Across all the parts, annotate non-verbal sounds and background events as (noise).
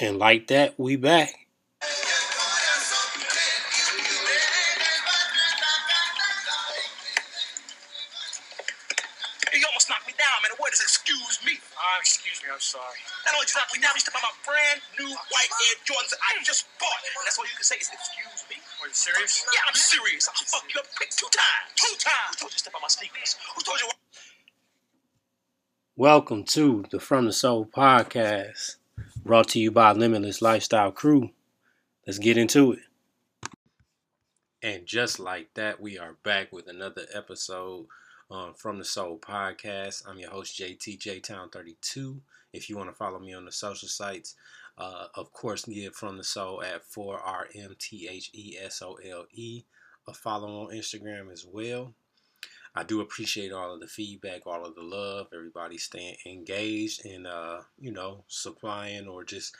And like that, we back. You almost knocked me down, man. The word is excuse me. Uh, excuse me, I'm sorry. Not only just knocked me down, you stepped on my brand new white Air Jordans that I just bought. And that's all you can say is excuse me. Are you serious? Yeah, I'm serious. I'll fuck you up quick two times. Two times. Who told you to step on my sneakers? Who told you? Welcome to the From the Sole podcast, brought to you by Limitless Lifestyle Crew. Let's get into it. And just like that, we are back with another episode um, from the Sole podcast. I'm your host, JT J Town 32. If you want to follow me on the social sites, uh, of course, get From the Sole at 4RMTHESOLE. A follow on Instagram as well. I do appreciate all of the feedback, all of the love, everybody staying engaged and uh, you know, supplying or just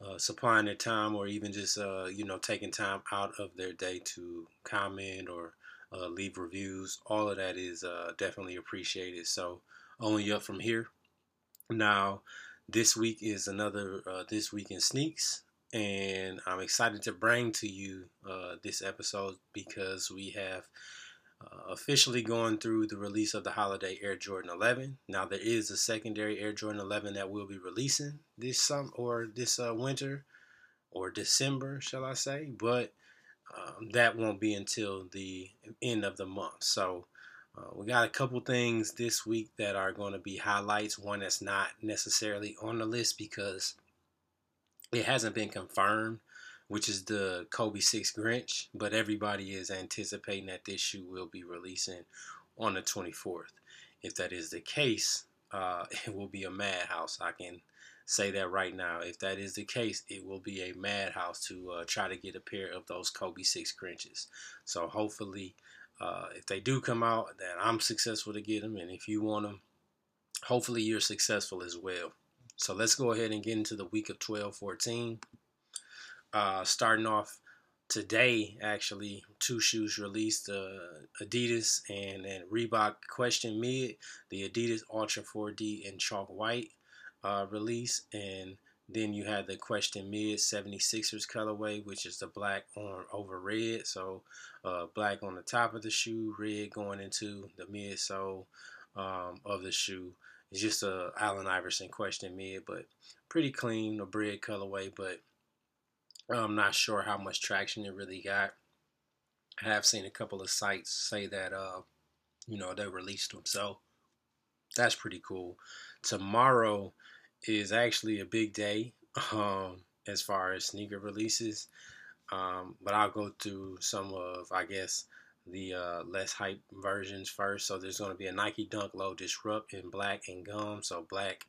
uh, supplying their time or even just uh, you know, taking time out of their day to comment or uh, leave reviews. All of that is uh, definitely appreciated. So only up from here. Now, this week is another uh, this week in sneaks, and I'm excited to bring to you this episode because we have uh, officially going through the release of the holiday Air Jordan 11. Now there is a secondary Air Jordan 11 that we'll be releasing this summer or this uh, winter or December, shall I say? But um, that won't be until the end of the month. So uh, we got a couple things this week that are going to be highlights. One that's not necessarily on the list because it hasn't been confirmed which is the Kobe 6 Grinch, but everybody is anticipating that this shoe will be releasing on the 24th. If that is the case, uh, (laughs) it will be a madhouse. I can say that right now. If that is the case, it will be a madhouse to uh, try to get a pair of those Kobe 6 Grinches. So hopefully, uh, if they do come out, that I'm successful to get them. And if you want them, hopefully you're successful as well. So let's go ahead and get into the week of 12 14 uh, starting off today, actually, two shoes released: uh, Adidas and and Reebok Question Mid, the Adidas Ultra 4D in chalk white uh, release, and then you had the Question Mid 76ers colorway, which is the black on over red. So uh, black on the top of the shoe, red going into the midsole um, of the shoe. It's just a Allen Iverson Question Mid, but pretty clean, a bread colorway, but I'm not sure how much traction it really got. I have seen a couple of sites say that, uh, you know, they released them. So that's pretty cool. Tomorrow is actually a big day (laughs) um, as far as sneaker releases. Um, but I'll go through some of, I guess, the uh, less hype versions first. So there's going to be a Nike Dunk Low Disrupt in black and gum. So black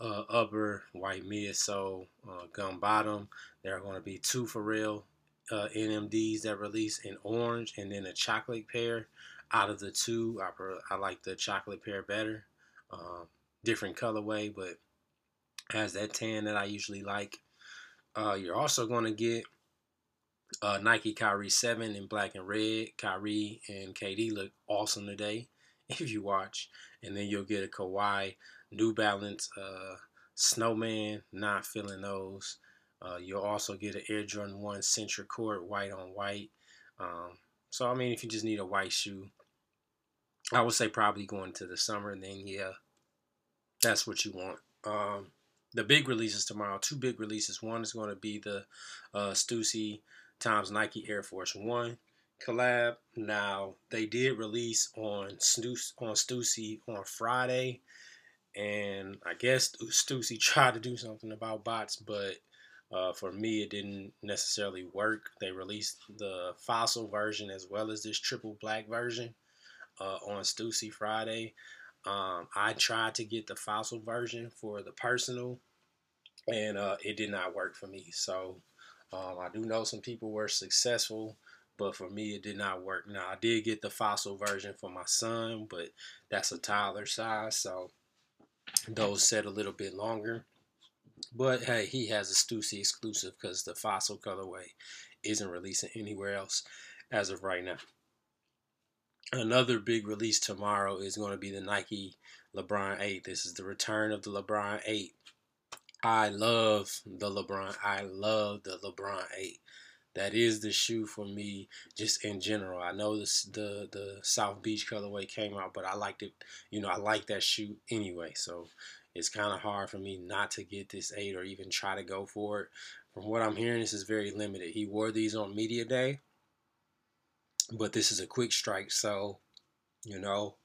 uh, upper, white midsole, uh, gum bottom. There are going to be two Pharrell uh, NMDs that release in orange, and then a chocolate pair. Out of the two, I, I like the chocolate pair better. Um, different colorway, but has that tan that I usually like. Uh, you're also going to get uh, Nike Kyrie 7 in black and red. Kyrie and KD look awesome today (laughs) if you watch. And then you'll get a Kawhi New Balance uh, Snowman, not feeling those. Uh, you'll also get an Air Jordan 1 Centre Court white on white. Um, so, I mean, if you just need a white shoe, I would say probably going to the summer, and then, yeah, that's what you want. Um, the big releases tomorrow, two big releases. One is going to be the uh, Stussy times Nike Air Force One collab. Now, they did release on Stussy, on Stussy on Friday and I guess Stussy (laughs) tried to do something about bots, but uh, for me, it didn't necessarily work. They released the fossil version as well as this triple black version uh, on Stussy Friday. Um, I tried to get the fossil version for the personal, and uh, it did not work for me. So um, I do know some people were successful, but for me, it did not work. Now I did get the fossil version for my son, but that's a toddler size, so those set a little bit longer. But hey, he has a Stussy exclusive because the fossil colorway isn't releasing anywhere else as of right now. Another big release tomorrow is going to be the Nike LeBron 8. This is the return of the LeBron 8. I love the LeBron. I love the LeBron 8. That is the shoe for me, just in general. I know this, the the South Beach colorway came out, but I liked it. You know, I like that shoe anyway. So it's kind of hard for me not to get this eight or even try to go for it. From what I'm hearing, this is very limited. He wore these on media day, but this is a quick strike. So, you know,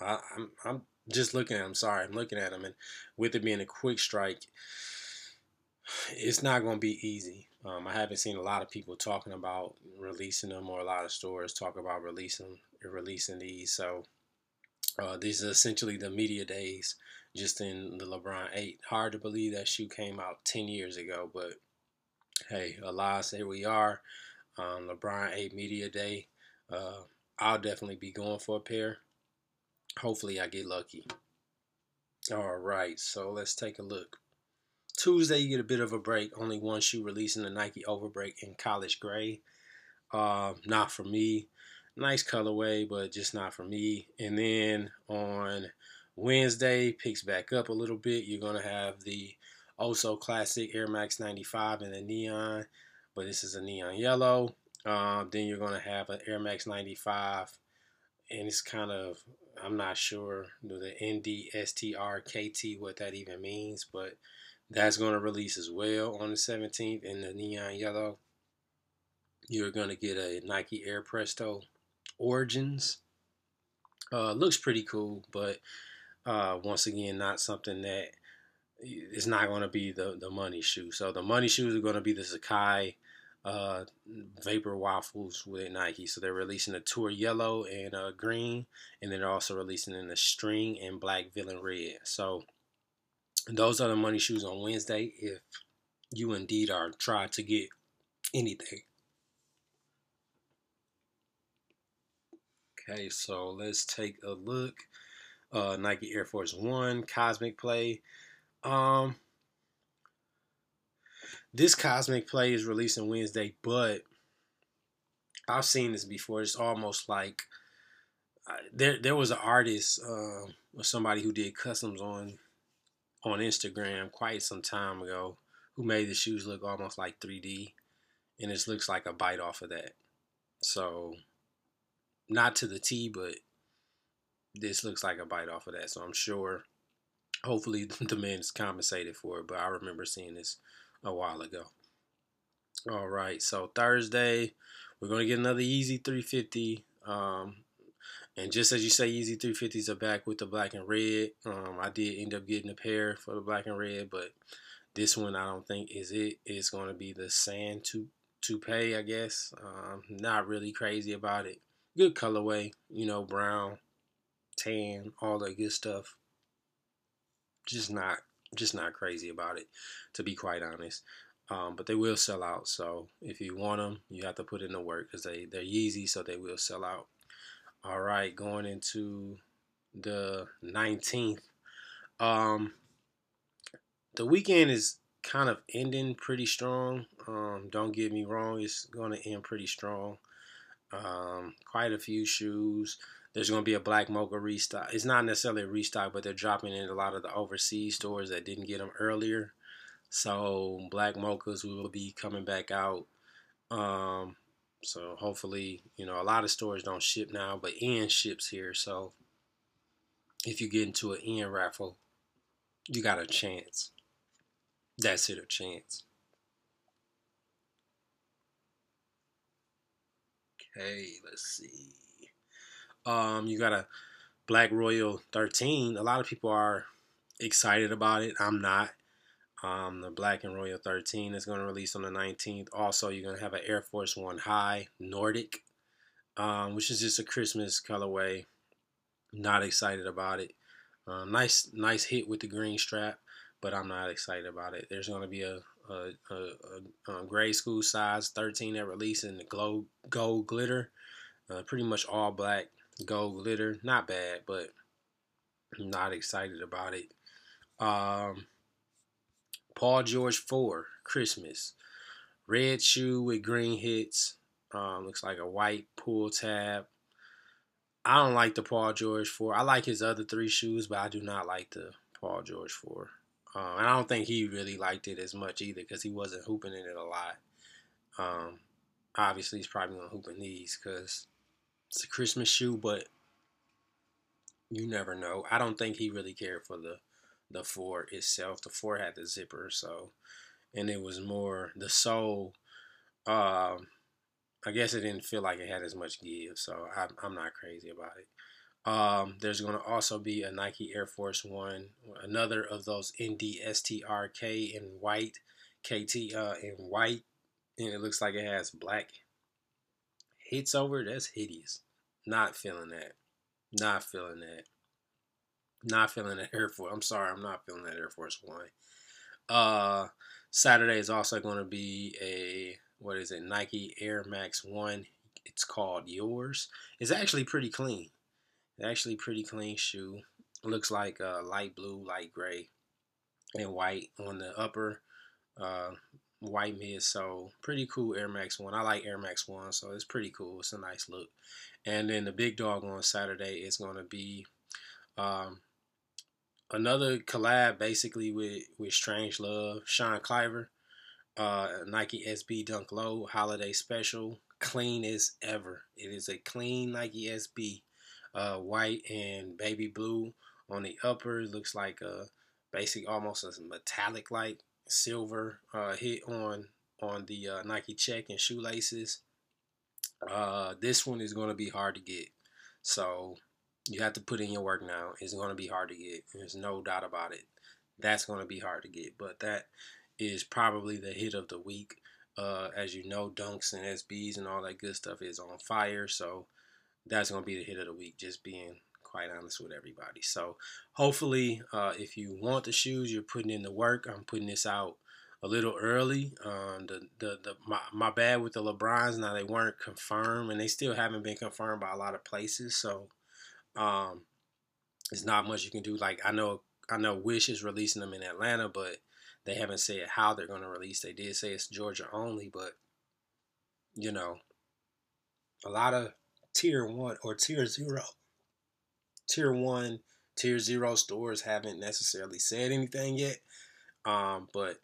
I, I'm I'm just looking at him. Sorry, I'm looking at him, and with it being a quick strike, it's not going to be easy. Um, I haven't seen a lot of people talking about releasing them, or a lot of stores talk about releasing releasing these. So uh, these are essentially the media days, just in the LeBron Eight. Hard to believe that shoe came out ten years ago, but hey, alas, here we are. Um, LeBron Eight media day. Uh, I'll definitely be going for a pair. Hopefully, I get lucky. All right, so let's take a look. Tuesday, you get a bit of a break. Only one shoe releasing the Nike Overbreak in college gray. Uh, not for me. Nice colorway, but just not for me. And then on Wednesday, picks back up a little bit. You're going to have the Oso Classic Air Max 95 in the neon, but this is a neon yellow. Um, then you're going to have an Air Max 95, and it's kind of I'm not sure the NDSTR what that even means, but that's going to release as well on the 17th in the neon yellow. You're going to get a Nike Air Presto Origins. Uh, looks pretty cool, but uh, once again, not something that is not going to be the, the money shoe. So the money shoes are going to be the Sacai uh, Vapor Waffles with Nike. So they're releasing a Tour Yellow and Green, and then they're also releasing in the String and Black Villain Red. So those are the money shoes on Wednesday if you indeed are trying to get anything. Okay, so let's take a look. Uh, Nike Air Force One Cosmic Play. Um, this Cosmic Play is releasing Wednesday, but I've seen this before. It's almost like uh, there there was an artist uh, or somebody who did customs on on Instagram quite some time ago who made the shoes look almost like 3D, and it looks like a bite off of that. So not to the T, but this looks like a bite off of that. So I'm sure, hopefully, (laughs) the man is compensated for it. But I remember seeing this a while ago. All right, so Thursday, we're to get another Yeezy 350. Um, and just as you say, Yeezy 350s are back with the black and red. Um, I did end up getting a pair for the black and red, but this one I don't think is it. It's going to be the Sand to Taupe, I guess. Um, not really crazy about it good colorway, you know, brown, tan, all that good stuff. Just not just not crazy about it, to be quite honest. Um, but they will sell out. So if you want them, you have to put in the work because they they're Yeezy, so they will sell out. All right, going into the 19th. Um, the weekend is kind of ending pretty strong. Um, don't get me wrong, it's going to end pretty strong um, quite a few shoes. There's going to be a Black Mocha restock. It's not necessarily a restock, but they're dropping in a lot of the overseas stores that didn't get them earlier. So Black Mochas will be coming back out. Um, so hopefully, you know, a lot of stores don't ship now, but Ian ships here. So if you get into an Ian raffle, you got a chance. That's it, a chance. Okay, let's see. Um, you got a Black Royal 13. A lot of people are excited about it. I'm not. Um, the Black and Royal 13 is going to release on the 19th. Also, you're going to have an Air Force One High Nordic, um, which is just a Christmas colorway. Not excited about it. Uh, nice, nice hit with the green strap, but I'm not excited about it. There's going to be a, a, a, a grade school size 13 that release in the glow, gold glitter. Uh, pretty much all black gold glitter. Not bad, but I'm not excited about it. Um, Paul George 4, Christmas. Red shoe with green hits. Um, looks like a white pull tab. I don't like the Paul George four. I like his other three shoes, but I do not like the Paul George four. Um, and I don't think he really liked it as much either because he wasn't hooping in it a lot. Um, obviously, he's probably gonna hoop in these because it's a Christmas shoe, but you never know. I don't think he really cared for the the four itself. The four had the zipper, so and it was more the sole. Um, I guess it didn't feel like it had as much give, so I, I'm not crazy about it. Um, there's going to also be a Nike Air Force One, another of those NDSTRK in white, KT uh, in white, and it looks like it has black hits over. That's hideous. Not feeling that. Not feeling that. Not feeling that Air Force. I'm sorry, I'm not feeling that Air Force One. Uh, Saturday is also going to be a what is it? Nike Air Max One. It's called Yours. It's actually pretty clean. It's Actually, pretty clean shoe. Looks like uh, light blue, light gray, and white on the upper. Uh, white midsole. Pretty cool Air Max 1. I like Air Max 1, so it's pretty cool. It's a nice look. And then the big dog on Saturday is going to be um, another collab basically with, with Strange Love. Sean Cliver, uh, Nike SB Dunk Low Holiday Special. Clean as ever. It is a clean Nike SB uh, white and baby blue on the upper. Looks like a basic, almost a metallic like silver uh, hit on on the uh, Nike check and shoelaces. Uh, this one is going to be hard to get, so you have to put in your work now. It's going to be hard to get. There's no doubt about it. That's going to be hard to get, but that is probably the hit of the week. Uh, as you know, dunks and SBs and all that good stuff is on fire. So that's going to be the hit of the week, just being quite honest with everybody. So hopefully, uh, if you want the shoes, you're putting in the work. I'm putting this out a little early. Um, the, the, the my, my bad with the LeBrons. Now they weren't confirmed, and they still haven't been confirmed by a lot of places. So um, it's not much you can do. Like I know I know Wish is releasing them in Atlanta, but they haven't said how they're going to release. They did say it's Georgia only, but you know, a lot of tier one or tier zero, tier one, tier zero stores haven't necessarily said anything yet. Um, but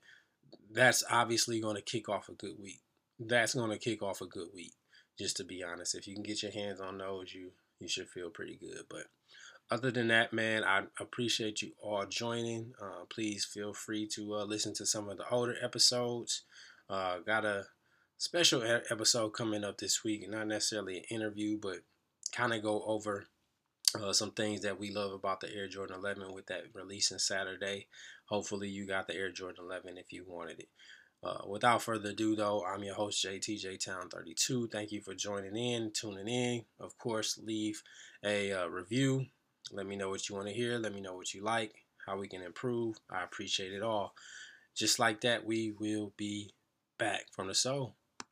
that's obviously going to kick off a good week. That's going to kick off a good week. Just to be honest, if you can get your hands on those, you you should feel pretty good. But other than that, man, I appreciate you all joining. Uh, please feel free to uh, listen to some of the older episodes. Uh, got a special episode coming up this week. Not necessarily an interview, but kind of go over uh, some things that we love about the Air Jordan 11 with that releasing Saturday. Hopefully, you got the Air Jordan 11 if you wanted it. Uh, without further ado, though, I'm your host, JTJ Town 32. Thank you for joining in, tuning in. Of course, leave a uh, review. Let me know what you want to hear. Let me know what you like, how we can improve. I appreciate it all. Just like that, we will be back from the soul.